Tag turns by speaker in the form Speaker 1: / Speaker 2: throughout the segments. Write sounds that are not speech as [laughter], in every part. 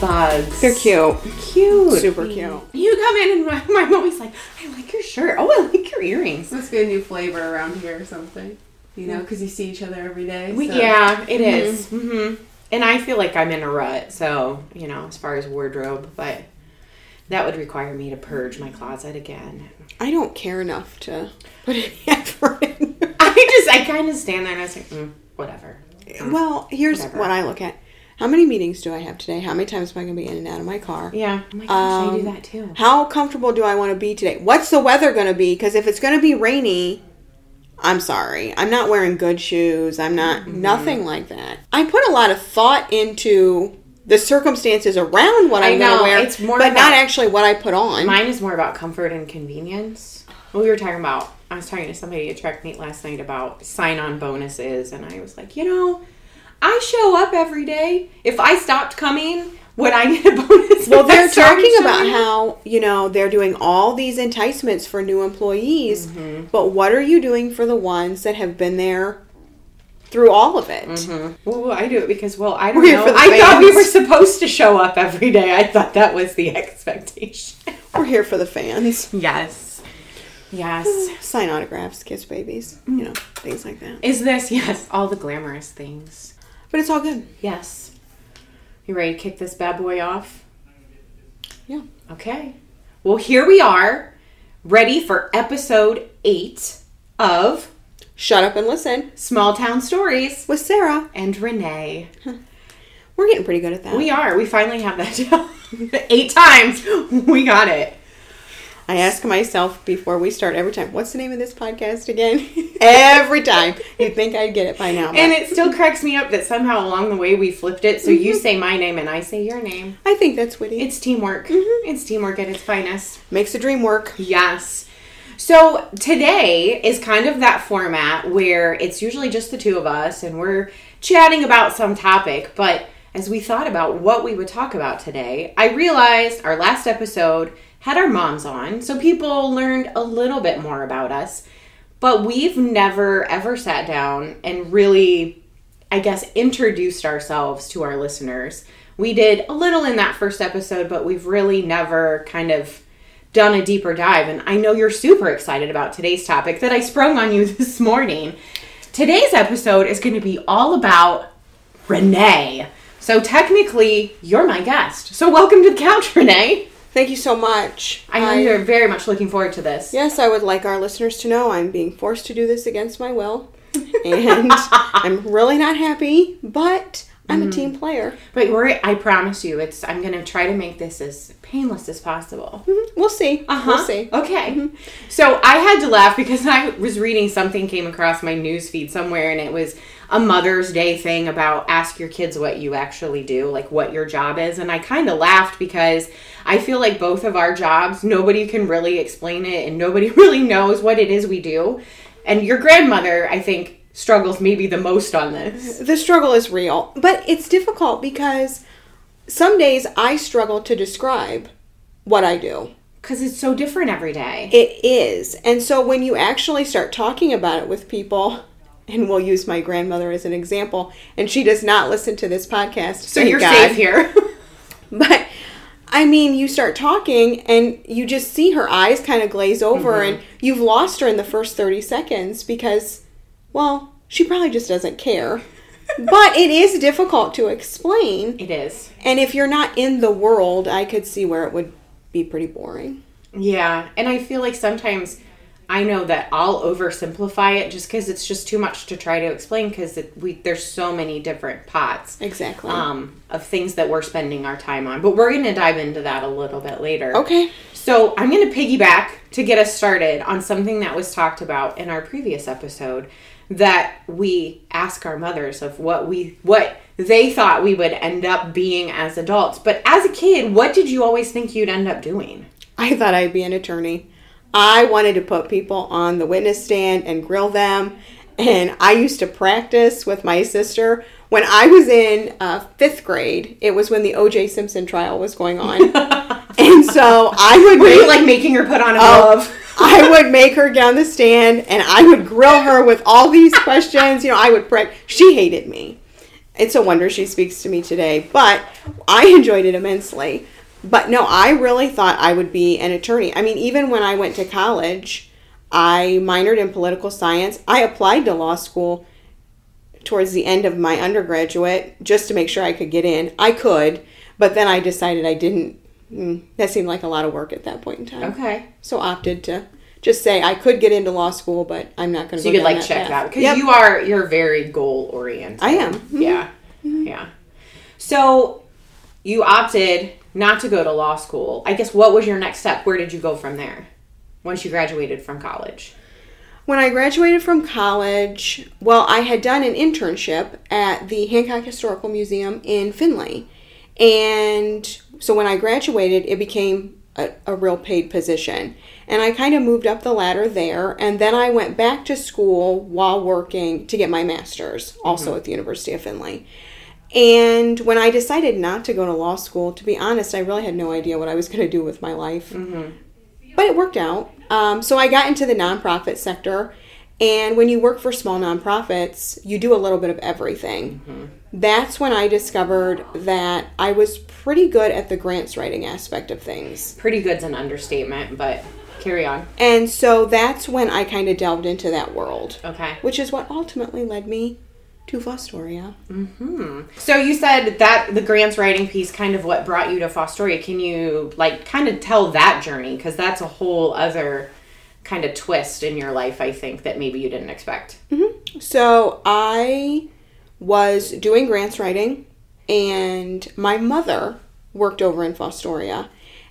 Speaker 1: ladybugs.
Speaker 2: They're cute.
Speaker 1: cute.
Speaker 2: Super cute.
Speaker 1: You come in and my, my mommy's like, I like your shirt. Oh, I like your earrings.
Speaker 3: Must be a new flavor around here or something. You know, because you see each other every day.
Speaker 1: We,
Speaker 3: so-
Speaker 1: Yeah, it is. Mm-hmm. And I feel like I'm in a rut, so, you know, as far as wardrobe, but that would require me to purge my closet again.
Speaker 2: I don't care enough to put any [laughs] effort in.
Speaker 1: I just, I kind of stand there and I was like, mm, whatever.
Speaker 2: well, here's
Speaker 1: Whatever.
Speaker 2: what I look at. How many meetings do I have today? How many times am I going to be in and out of my car?
Speaker 1: Yeah. Oh my gosh, I do
Speaker 2: Um,
Speaker 1: that too.
Speaker 2: How comfortable do I want to be today? What's the weather going to be? Because if it's going to be rainy, I'm sorry. I'm not wearing good shoes. I'm not,
Speaker 1: Mm-hmm.
Speaker 2: nothing like that. I put a lot of thought into the circumstances around what
Speaker 1: I
Speaker 2: I'm going to wear,
Speaker 1: it's more
Speaker 2: but not actually what I put on.
Speaker 1: Mine is more about comfort and convenience. Well, we were talking about, I was talking to somebody at track meet last night about sign on bonuses, and I was like, you know, I show up every day. If I stopped coming, would I get a [laughs] bonus?
Speaker 2: Well, they're talking about how, you know, they're doing all these enticements for new employees,
Speaker 1: Mm-hmm.
Speaker 2: but what are you doing for the ones that have been there through all of it?
Speaker 1: Well, I do it because, well, I don't
Speaker 2: We're
Speaker 1: know. I thought we were supposed to show up every day. I thought that was the [laughs] expectation.
Speaker 2: We're here for the fans.
Speaker 1: Yes. Yes.
Speaker 2: Sign autographs, kiss babies, you know, things like that.
Speaker 1: Is this, yes, all the glamorous things.
Speaker 2: But it's all good.
Speaker 1: Yes. You ready to kick this bad boy off?
Speaker 2: Yeah.
Speaker 1: Okay. Well, here we are, ready for episode eight of
Speaker 2: Shut up and listen
Speaker 1: Small Town Stories
Speaker 2: with Sarah.
Speaker 1: and Renee.
Speaker 2: We're getting pretty good at that.
Speaker 1: We are. We finally have that down. [laughs] eight times. We got it.
Speaker 2: I ask myself before we start every time, what's the name of this podcast again? [laughs] every time. You'd think I'd get it by now. but
Speaker 1: And it still cracks me up that somehow along the way we flipped it. So you mm-hmm. say my name and I say your name.
Speaker 2: I think that's witty.
Speaker 1: It's teamwork. Mm-hmm. It's teamwork at its finest.
Speaker 2: Makes the dream work.
Speaker 1: Yes. So today is kind of that format where it's usually just the two of us and we're chatting about some topic. But as we thought about what we would talk about today, I realized our last episode had our moms on. So people learned a little bit more about us. But we've never ever sat down and really, I guess, introduced ourselves to our listeners. We did a little in that first episode, but we've really never kind of done a deeper dive. And I know you're super excited about today's topic that I sprung on you [laughs] this morning. Today's episode is going to be all about Renee. So technically, you're my guest. So welcome to the couch, Renee.
Speaker 2: Thank you so much.
Speaker 1: I know you're very much looking forward to this.
Speaker 2: Yes, I would like our listeners to know I'm being forced to do this against my will. And [laughs] I'm really not happy, but I'm a mm-hmm. team player.
Speaker 1: But we're, I promise you, it's. I'm going to try to make this as painless as possible. Mm-hmm.
Speaker 2: We'll see.
Speaker 1: Uh-huh.
Speaker 2: We'll see.
Speaker 1: Okay. Mm-hmm. So I had to laugh because I was reading something came across my news feed somewhere and it was a Mother's Day thing about ask your kids what you actually do, like what your job is. And I kind of laughed because I feel like both of our jobs, nobody can really explain it and nobody [laughs] really knows what it is we do. And your grandmother, I think, struggles maybe the most on this.
Speaker 2: The struggle is real, but it's difficult because some days I struggle to describe what I do.
Speaker 1: Because it's so different every day.
Speaker 2: It is. And so when you actually start talking about it with people, and we'll use my grandmother as an example, and she does not listen to this podcast.
Speaker 1: So you're
Speaker 2: God.
Speaker 1: safe here. [laughs] [laughs]
Speaker 2: But I mean, you start talking and you just see her eyes kind of glaze over,
Speaker 1: Mm-hmm.
Speaker 2: and you've lost her in the first 30 seconds because, well, she probably just doesn't care. [laughs] but it is difficult to explain.
Speaker 1: it is.
Speaker 2: And if you're not in the world, I could see where it would be pretty boring.
Speaker 1: Yeah, and I feel like sometimes I know that I'll oversimplify it just because it's just too much to try to explain because we there's so many different pots
Speaker 2: Exactly.
Speaker 1: um, of things that we're spending our time on. But we're gonna dive into that a little bit later.
Speaker 2: okay.
Speaker 1: So I'm gonna piggyback to get us started on something that was talked about in our previous episode that we ask our mothers of what we what they thought we would end up being as adults. But as a kid, what did you always think you'd end up doing?
Speaker 2: I thought I'd be an attorney. I wanted to put people on the witness stand and grill them. And I used to practice with my sister. When I was in uh, fifth grade, it was when the O.J. Simpson trial was going on. [laughs] and so I would
Speaker 1: Were you like making her put on a
Speaker 2: Oh,
Speaker 1: glove? [laughs]
Speaker 2: I would make her get on the stand and I would grill her with all these questions. You know, I would prep. She hated me. it's a wonder she speaks to me today. But I enjoyed it immensely. But no, I really thought I would be an attorney. I mean, even when I went to college, I minored in political science. I applied to law school towards the end of my undergraduate just to make sure I could get in. I could, but then I decided I didn't. mm, That seemed like a lot of work at that point in time.
Speaker 1: Okay.
Speaker 2: So opted to just say I could get into law school, but I'm not going to.
Speaker 1: So you could like check that because you are you're very goal oriented.
Speaker 2: I am. Mhm.
Speaker 1: Yeah. Yeah. So you opted not to go to law school. I guess what was your next step? Where did you go from there? Once you graduated from college.
Speaker 2: When I graduated from college, well, I had done an internship at the Hancock Historical Museum in Findlay. And so when I graduated, it became a, a real paid position. And I kind of moved up the ladder there. And then I went back to school while working to get my master's, also mm-hmm. at the University of Findlay. And when I decided not to go to law school, to be honest, I really had no idea what I was going to do with my life. But it worked out. Um, so I got into the nonprofit sector. And when you work for small nonprofits, you do a little bit of everything. That's when I discovered that I was pretty good at the grants writing aspect of things.
Speaker 1: Pretty good's an understatement, but carry on.
Speaker 2: And so that's when I kind of delved into that world,
Speaker 1: Okay.
Speaker 2: which is what ultimately led me to Fostoria. Mm-hmm.
Speaker 1: So you said that the grants writing piece kind of what brought you to Fostoria. Can you like kind of tell that journey because that's a whole other kind of twist in your life I think that maybe you didn't expect. Mm-hmm.
Speaker 2: So I was doing grants writing, and my mother worked over in Fostoria,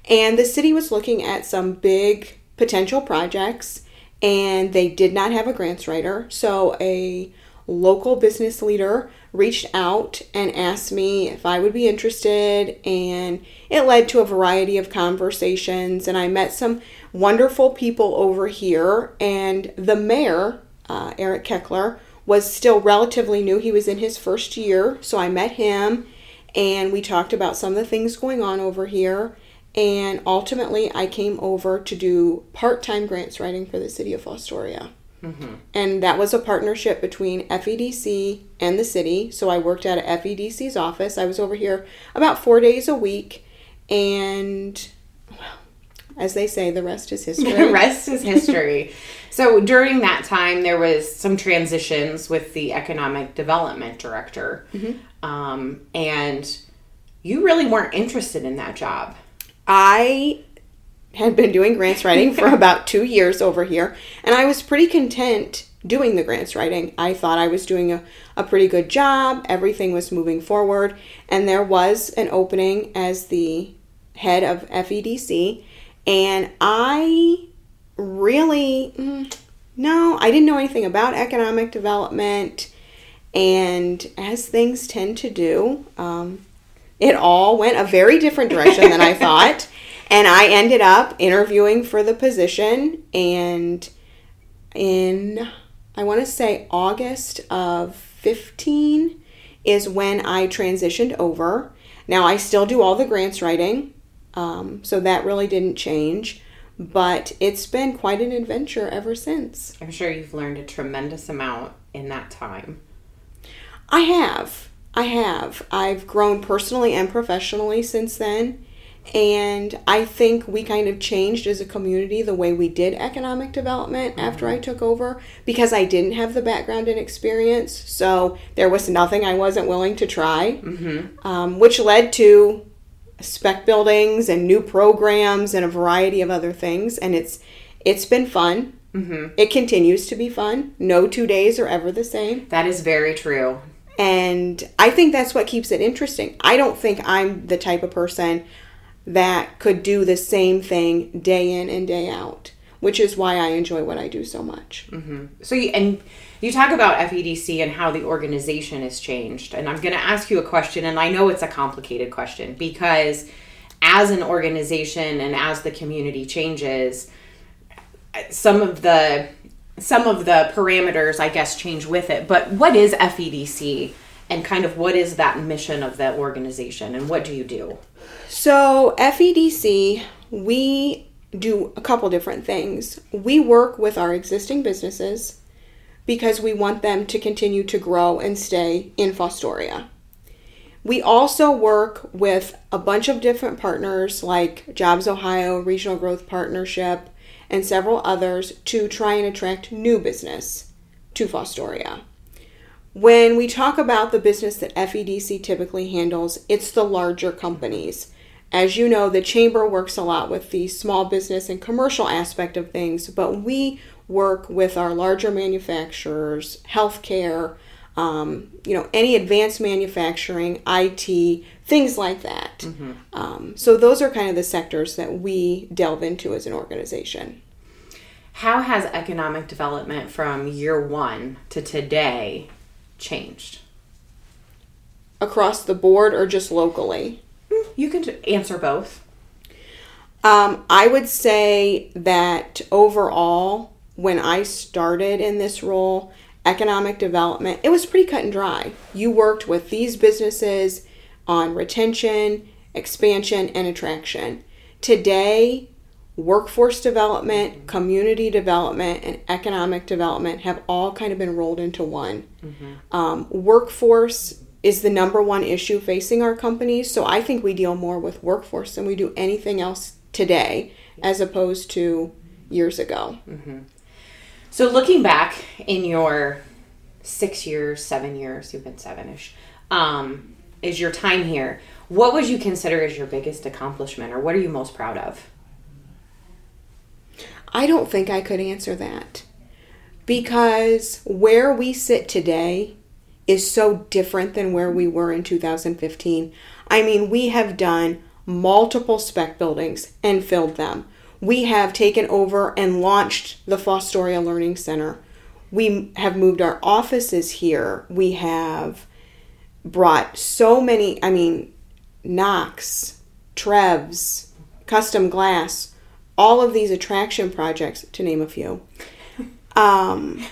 Speaker 2: and the city was looking at some big potential projects, and they did not have a grants writer. So a local business leader reached out and asked me if I would be interested, and it led to a variety of conversations. And I met some wonderful people over here, and the mayor, uh, Eric Keckler, was still relatively new. He was in his first year, so I met him, and we talked about some of the things going on over here. And ultimately, I came over to do part time grants writing for the city of Fostoria. And that was a partnership between FEDC and the city. So I worked at FEDC's office. I was over here about four days a week. And, well, as they say, the rest is [laughs] history.
Speaker 1: The rest is history. so during that time, there was some transitions with the economic development director, um, and you really weren't interested in that job.
Speaker 2: I had been doing grants writing for [laughs] about two years over here, and I was pretty content doing the grants writing. I thought I was doing a, a pretty good job, everything was moving forward, and there was an opening as the head of FEDC, and I really, mm, no, I didn't know anything about economic development, and as things tend to do, um, it all went a very different direction than I [laughs] thought. And I ended up interviewing for the position. And in, I want to say August of 15 is when I transitioned over. Now, I still do all the grants writing. Um, so that really didn't change. But it's been quite an adventure ever since.
Speaker 1: I'm sure you've learned a tremendous amount in that time.
Speaker 2: I have. I have. I've grown personally and professionally since then. And I think we kind of changed as a community the way we did economic development after I took over because I didn't have the background and experience. So there was nothing I wasn't willing to try, um, which led to spec buildings and new programs and a variety of other things. And it's it's been fun. Mm-hmm. It continues to be fun. No two days are ever the same.
Speaker 1: That is very true.
Speaker 2: And I think that's what keeps it interesting. I don't think I'm the type of person that could do the same thing day in and day out, which is why I enjoy what I do so much. Mm-hmm.
Speaker 1: So you, and you talk about FEDC and how the organization has changed. And I'm going to ask you a question, and I know it's a complicated question because as an organization and as the community changes, some of the some of the parameters, I guess, change with it. But what is FEDC, and kind of what is that mission of that organization, and what do you do?
Speaker 2: So, FEDC, we do a couple different things. We work with our existing businesses because we want them to continue to grow and stay in Fostoria. We also work with a bunch of different partners like Jobs Ohio, Regional Growth Partnership, and several others to try and attract new business to Fostoria. When we talk about the business that FEDC typically handles, it's the larger companies. As you know, the chamber works a lot with the small business and commercial aspect of things, but we work with our larger manufacturers, healthcare, um, you know, any advanced manufacturing, IT, things like that. Um, so those are kind of the sectors that we delve into as an organization.
Speaker 1: How has economic development from year one to today changed?
Speaker 2: Across the board or just locally?
Speaker 1: You can t- answer both.
Speaker 2: Um, I would say that overall, when I started in this role, economic development, it was pretty cut and dry. You worked with these businesses on retention, expansion, and attraction. Today, workforce development, community development, and economic development have all kind of been rolled into one. Um, workforce is the number one issue facing our companies, so I think we deal more with workforce than we do anything else today, as opposed to years ago.
Speaker 1: So looking back in your six years, seven years, you've been seven-ish, um, is your time here. What would you consider as your biggest accomplishment, or what are you most proud of?
Speaker 2: I don't think I could answer that because where we sit today is so different than where we were in 2015. I mean, we have done multiple spec buildings and filled them. We have taken over and launched the Fostoria Learning Center. We have moved our offices here. We have brought so many, I mean, Knox, Trevs, Custom Glass, all of these attraction projects, to name a few. Um,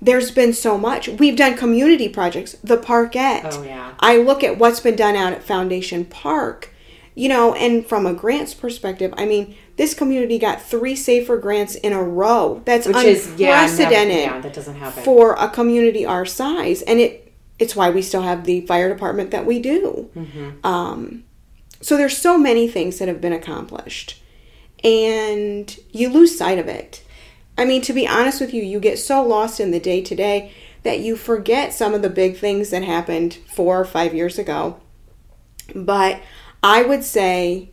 Speaker 2: there's been so much. We've done community projects, the Parkette.
Speaker 1: Oh, yeah.
Speaker 2: I look at what's been done out at Foundation Park, you know, and from a grants perspective, I mean, this community got three safer grants in a row. That's
Speaker 1: Which is yeah, never-
Speaker 2: unprecedented
Speaker 1: yeah, that doesn't happen.
Speaker 2: for a community our size, and it it's why we still have the fire department that we do. Um, so there's so many things that have been accomplished, and you lose sight of it. I mean, to be honest with you, you get so lost in the day to day that you forget some of the big things that happened four or five years ago. But I would say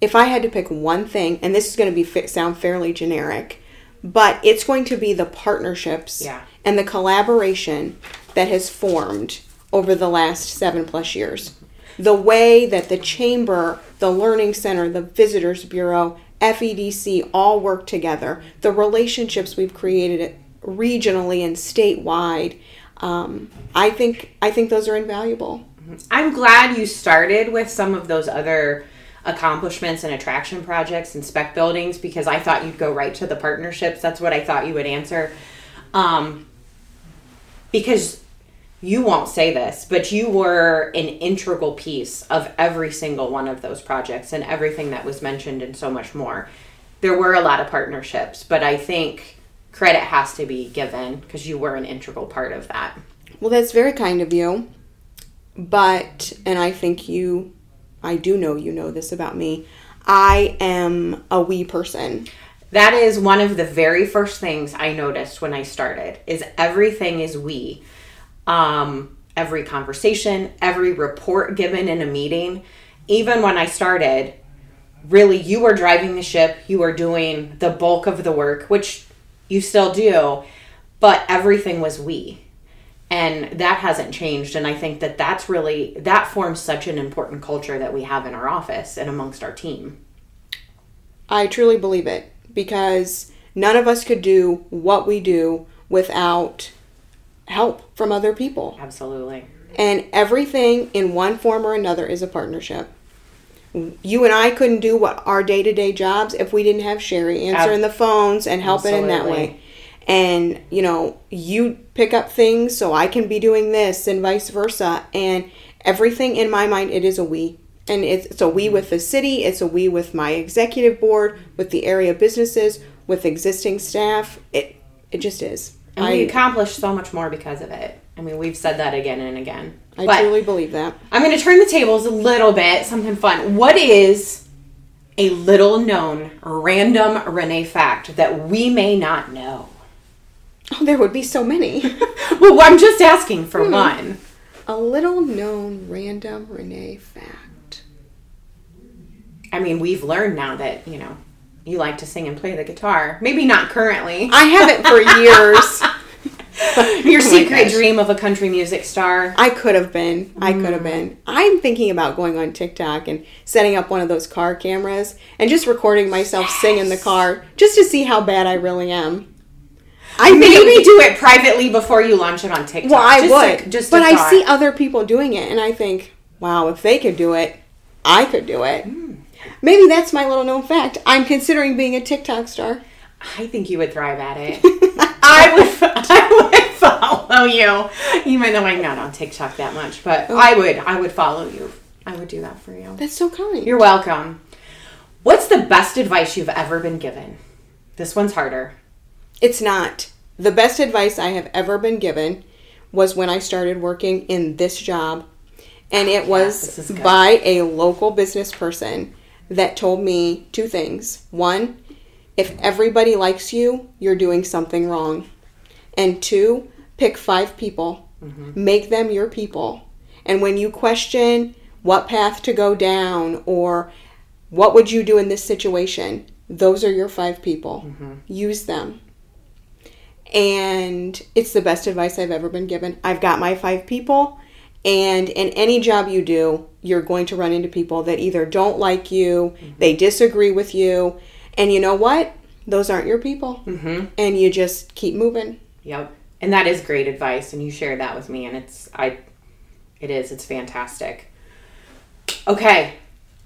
Speaker 2: if I had to pick one thing, and this is going to be sound fairly generic, but it's going to be the partnerships
Speaker 1: Yeah.
Speaker 2: and the collaboration that has formed over the last seven plus years. The way that the chamber, the learning center, the visitors bureau, FEDC all work together, the relationships we've created regionally and statewide, um, I think I think those are invaluable.
Speaker 1: I'm glad you started with some of those other accomplishments and attraction projects and spec buildings because I thought you'd go right to the partnerships. That's what I thought you would answer. Um, because you won't say this, but you were an integral piece of every single one of those projects and everything that was mentioned and so much more. There were a lot of partnerships, but I think credit has to be given because you were an integral part of that.
Speaker 2: Well, that's very kind of you. But, and I think you, I do know you know this about me, I am a we person.
Speaker 1: That is one of the very first things I noticed when I started is everything is we. Um, every conversation, every report given in a meeting, even when I started, really you were driving the ship, you were doing the bulk of the work, which you still do, but everything was we. And that hasn't changed and I think that that's really that forms such an important culture that we have in our office and amongst our team.
Speaker 2: I truly believe it because none of us could do what we do without help from other people.
Speaker 1: Absolutely.
Speaker 2: And everything in one form or another is a partnership. You and I couldn't do what our day to day jobs if we didn't have Sherry answering the phones and helping in that way. And, you know, you pick up things so I can be doing this and vice versa. And everything in my mind, it is a we. And it's, it's a we with the city, it's a we with my executive board, with the area businesses, with existing staff. It, it just is.
Speaker 1: And we accomplished so much more because of it. I mean, we've said that again and again.
Speaker 2: I
Speaker 1: But-
Speaker 2: truly believe that.
Speaker 1: I'm going to turn the tables a little bit, something fun. What is a little known random Renee fact that we may not know?
Speaker 2: Oh, there would be so many. [laughs] [laughs]
Speaker 1: Well, I'm just asking for hmm. one.
Speaker 2: A little known random Renee fact.
Speaker 1: I mean, we've learned now that, you know, you like to sing and play the guitar. Maybe not currently.
Speaker 2: I haven't for [laughs] years.
Speaker 1: Your [laughs]
Speaker 2: Oh
Speaker 1: secret dream of a country music star.
Speaker 2: I could have been. I could have been. I'm thinking about going on TikTok and setting up one of those car cameras and just recording myself sing in the car just to see how bad I really am. I
Speaker 1: Maybe do it privately before you launch it on TikTok.
Speaker 2: Well, I
Speaker 1: Just
Speaker 2: would.
Speaker 1: a- just
Speaker 2: but I see other people doing it and I think, wow, if they could do it, I could do it.
Speaker 1: Hmm.
Speaker 2: Maybe that's my little known fact. I'm considering being a TikTok star.
Speaker 1: I think you would thrive at it. [laughs] I would. I would follow you, even though I'm not on TikTok that much. But
Speaker 2: Oh.
Speaker 1: I would. I would follow you. I would do that for you.
Speaker 2: That's so kind.
Speaker 1: You're welcome. What's the best advice you've ever been given? This one's harder.
Speaker 2: It's not. The best advice I have ever been given was when I started working in this job. And it was
Speaker 1: good.
Speaker 2: by a local business person that told me two things. One, if everybody likes you, you're doing something wrong. And two, pick five people, mm-hmm. make them your people. And when you question what path to go down or what would you do in this situation, those are your five people. Mm-hmm. Use them. And it's the best advice I've ever been given. I've got my five people. And in any job you do, you're going to run into people that either don't like you, they disagree with you. And you know what? Those aren't your people.
Speaker 1: Mm-hmm.
Speaker 2: And you just keep moving.
Speaker 1: Yep. And that is great advice, and you shared that with me, and it's I, it is it's fantastic. Okay,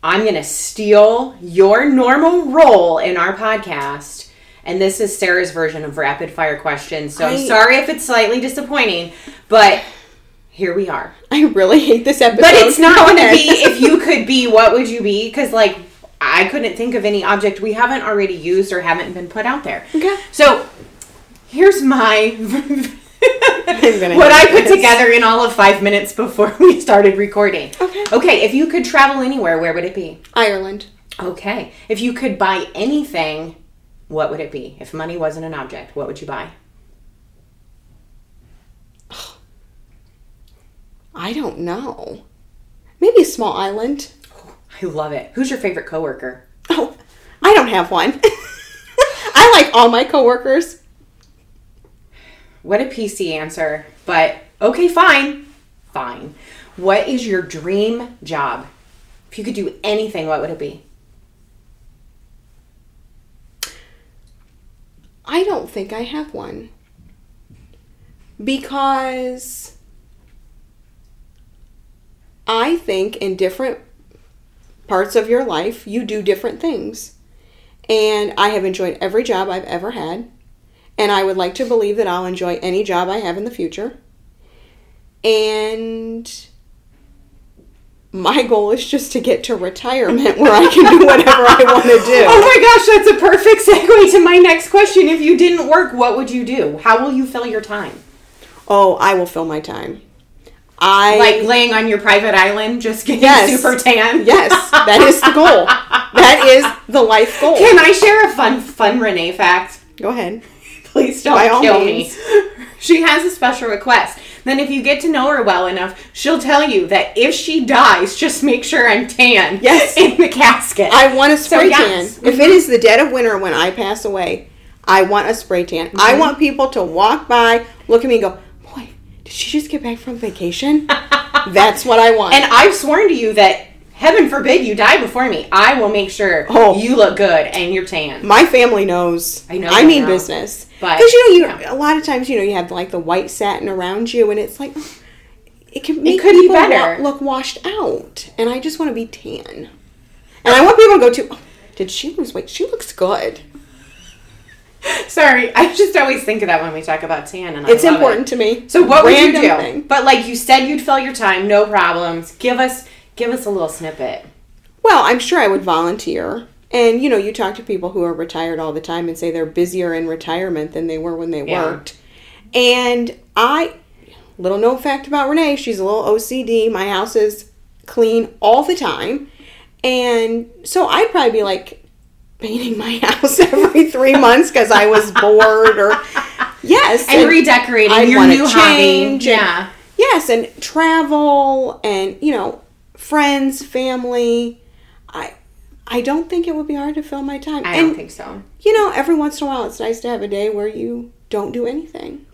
Speaker 1: I'm gonna steal your normal role in our podcast, and this is Sarah's version of rapid fire questions. So I'm sorry if it's slightly disappointing, but here we are. [laughs]
Speaker 2: I really hate this episode.
Speaker 1: But it's not
Speaker 2: Go
Speaker 1: going to be [laughs] if you could be, what would you be? Because, like, I couldn't think of any object we haven't already used or haven't been put out there.
Speaker 2: Okay.
Speaker 1: So, here's my. [laughs] what I put
Speaker 2: this.
Speaker 1: together in all of five minutes before we started recording.
Speaker 2: Okay.
Speaker 1: Okay, if you could travel anywhere, where would it be?
Speaker 2: Ireland.
Speaker 1: Okay. If you could buy anything, what would it be? If money wasn't an object, what would you buy?
Speaker 2: I don't know. Maybe a small island.
Speaker 1: Oh, I love it. Who's your favorite coworker?
Speaker 2: Oh, I don't have one. [laughs] I like all my coworkers.
Speaker 1: What a PC answer. But okay, fine. Fine. What is your dream job? If you could do anything, what would it be?
Speaker 2: I don't think I have one. Because I think in different parts of your life, you do different things. And I have enjoyed every job I've ever had. And I would like to believe that I'll enjoy any job I have in the future. And my goal is just to get to retirement where I can do [laughs] whatever I want to do.
Speaker 1: Oh my gosh, that's a perfect segue to my next question. If you didn't work, what would you do? How will you fill your time?
Speaker 2: Oh, I will fill my time. I
Speaker 1: Like laying on your private island, just getting
Speaker 2: Yes.
Speaker 1: super tan?
Speaker 2: yes, that is the goal. That is the life goal.
Speaker 1: Can I share a fun, fun Renee fact?
Speaker 2: Go ahead.
Speaker 1: Please don't
Speaker 2: By
Speaker 1: kill me. [laughs] She has a special request. Then, if you get to know her well enough, she'll tell you that if she dies, just make sure I'm tan.
Speaker 2: Yes.
Speaker 1: in the casket.
Speaker 2: I want a spray
Speaker 1: yes.
Speaker 2: tan. If it is the dead of winter when I pass away, I want a spray tan. I
Speaker 1: Mm-hmm.
Speaker 2: want people to walk by, look at me, and go, "Boy, did she just get back from vacation?" [laughs] That's what I want.
Speaker 1: and I've sworn to you that heaven forbid you die before me. I will make sure
Speaker 2: Oh.
Speaker 1: you look good and you're tan.
Speaker 2: my family knows.
Speaker 1: I know
Speaker 2: I mean
Speaker 1: know.
Speaker 2: business.
Speaker 1: But,
Speaker 2: Because you know, you
Speaker 1: yeah.
Speaker 2: a lot of times, you know, you have like the white satin around you, and it's like it can make
Speaker 1: could be
Speaker 2: people wa- look washed out. And I just want to be tan. And I want people to go to. "Oh, Did she lose weight? She looks good. [laughs]
Speaker 1: Sorry, I just always think of that when we talk about tan, and I
Speaker 2: It's important
Speaker 1: It.
Speaker 2: to me.
Speaker 1: So what would you do?
Speaker 2: thing.
Speaker 1: But like you said, you'd fill your time, no problems. Give us, give us a little snippet.
Speaker 2: Well, I'm sure I would volunteer. And you know, you talk to people who are retired all the time and say they're busier in retirement than they were when they
Speaker 1: Yeah.
Speaker 2: worked. And I little known fact about Renee, she's a little OCD. My house is clean all the time. And so I'd probably be like painting my [laughs] house every three months because I was bored or yes.
Speaker 1: And redecorating
Speaker 2: I'd
Speaker 1: your new hobby.
Speaker 2: change and-
Speaker 1: Yeah.
Speaker 2: Yes, and travel and you know, friends, family. I I don't think it would be hard to fill my time.
Speaker 1: I
Speaker 2: and
Speaker 1: don't think so.
Speaker 2: you know, every once in a while it's nice to have a day where you don't do anything.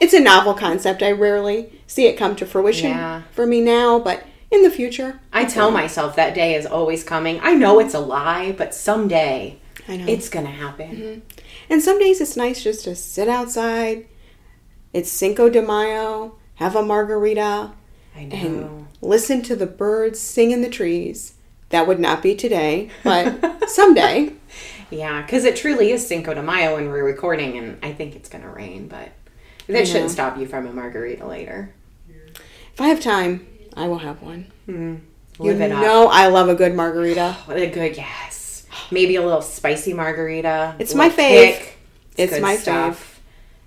Speaker 2: It's a novel concept. I rarely see it come to fruition
Speaker 1: Yeah.
Speaker 2: for me now, but in the future,
Speaker 1: I tell myself that day is always coming. I know it's a lie, but someday
Speaker 2: I know.
Speaker 1: it's gonna happen. Mm-hmm.
Speaker 2: and some days it's nice just to sit outside. It's Cinco de Mayo, have a margarita,
Speaker 1: I know.
Speaker 2: and listen to the birds sing in the trees. That would not be today, but [laughs] someday.
Speaker 1: Yeah, because it truly is Cinco de Mayo when we're recording, and I think it's gonna rain, but that shouldn't stop you from a margarita later.
Speaker 2: If I have time, I will have one. Hmm.
Speaker 1: Live
Speaker 2: you
Speaker 1: it up.
Speaker 2: know I love a good margarita. [gasps]
Speaker 1: What a good yes. Maybe a little spicy margarita.
Speaker 2: It's my
Speaker 1: little
Speaker 2: fave.
Speaker 1: kick.
Speaker 2: It's
Speaker 1: good
Speaker 2: my
Speaker 1: stuff.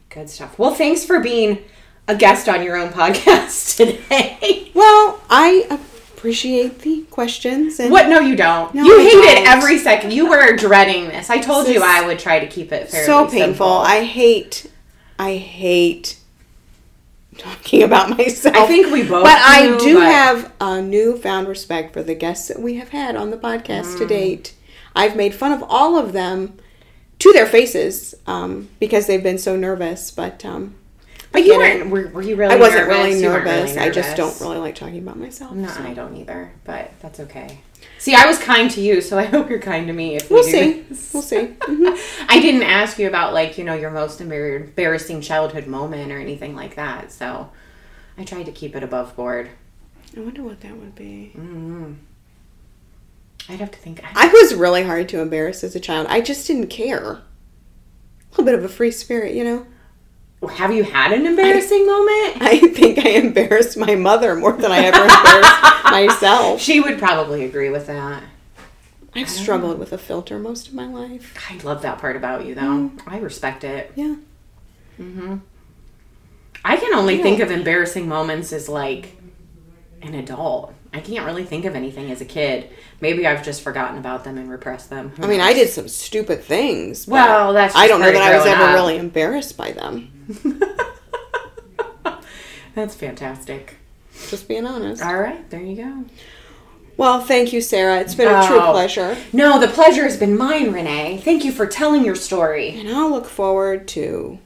Speaker 1: Good stuff. Well, thanks for being a guest on your own podcast [laughs] today.
Speaker 2: Well, I appreciate the questions and
Speaker 1: What? No, you don't.
Speaker 2: No,
Speaker 1: you
Speaker 2: I
Speaker 1: hated
Speaker 2: don't.
Speaker 1: every second. You were dreading this. I told
Speaker 2: This
Speaker 1: you I would try to keep it fairly
Speaker 2: so painful.
Speaker 1: simple.
Speaker 2: I hate I hate talking about myself.
Speaker 1: I think we both
Speaker 2: But I
Speaker 1: do,
Speaker 2: do
Speaker 1: but-
Speaker 2: have a newfound respect for the guests that we have had on the podcast
Speaker 1: Mm.
Speaker 2: to date. I've made fun of all of them to their faces um, because they've been so nervous. But um,
Speaker 1: But you weren't. Were, were you really?
Speaker 2: I wasn't
Speaker 1: nervous?
Speaker 2: really nervous.
Speaker 1: really
Speaker 2: I just don't really like talking about myself.
Speaker 1: No,
Speaker 2: so.
Speaker 1: I don't either. But that's okay. See, I was kind to you, so I [laughs] hope you're kind to me. If we
Speaker 2: We'll
Speaker 1: do
Speaker 2: see.
Speaker 1: this.
Speaker 2: We'll see. [laughs] Mhm.
Speaker 1: I didn't ask you about like you know your most embarrassing childhood moment or anything like that. So I tried to keep it above board.
Speaker 2: I wonder what that would be.
Speaker 1: mm I'd have to think.
Speaker 2: I was really hard to embarrass as a child. I just didn't care. A little bit of a free spirit, you know.
Speaker 1: Have you had an embarrassing moment?
Speaker 2: I think I embarrassed my mother more than I ever embarrassed [laughs] myself.
Speaker 1: She would probably agree with that.
Speaker 2: I've struggled with a filter most of my life.
Speaker 1: I love that part about you, though. I respect it.
Speaker 2: Yeah. Mhm.
Speaker 1: I can only
Speaker 2: Yeah.
Speaker 1: think of embarrassing moments as like an adult. I can't really think of anything as a kid. Maybe I've just forgotten about them and repressed them. Who
Speaker 2: I mean,
Speaker 1: knows?
Speaker 2: I did some stupid things.
Speaker 1: Well, that's
Speaker 2: I don't know that I was ever
Speaker 1: up.
Speaker 2: really embarrassed by them. [laughs]
Speaker 1: That's fantastic.
Speaker 2: Just being honest.
Speaker 1: All right, there you go.
Speaker 2: Well, thank you, Sarah. It's been a true
Speaker 1: Oh.
Speaker 2: pleasure.
Speaker 1: No, the pleasure has been mine, Renee. Thank you for telling your story.
Speaker 2: And I'll look forward to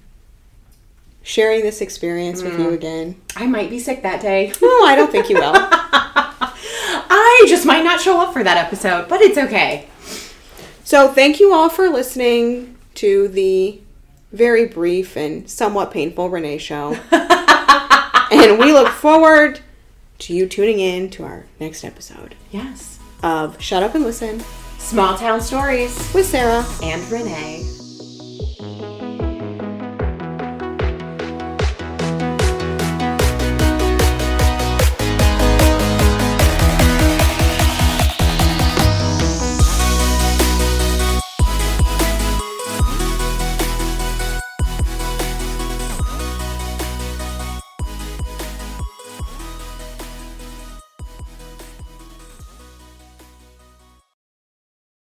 Speaker 2: sharing this experience with
Speaker 1: Mm.
Speaker 2: you again.
Speaker 1: I might be sick that day.
Speaker 2: No, I don't think you [laughs] will.
Speaker 1: I just might not show up for that episode, but it's okay.
Speaker 2: So, thank you all for listening to the very brief and somewhat painful Renee show. [laughs] and we look forward to you tuning in to our next episode
Speaker 1: Yes.
Speaker 2: of Shut Up and Listen
Speaker 1: Small town stories
Speaker 2: with Sarah.
Speaker 1: and Renee.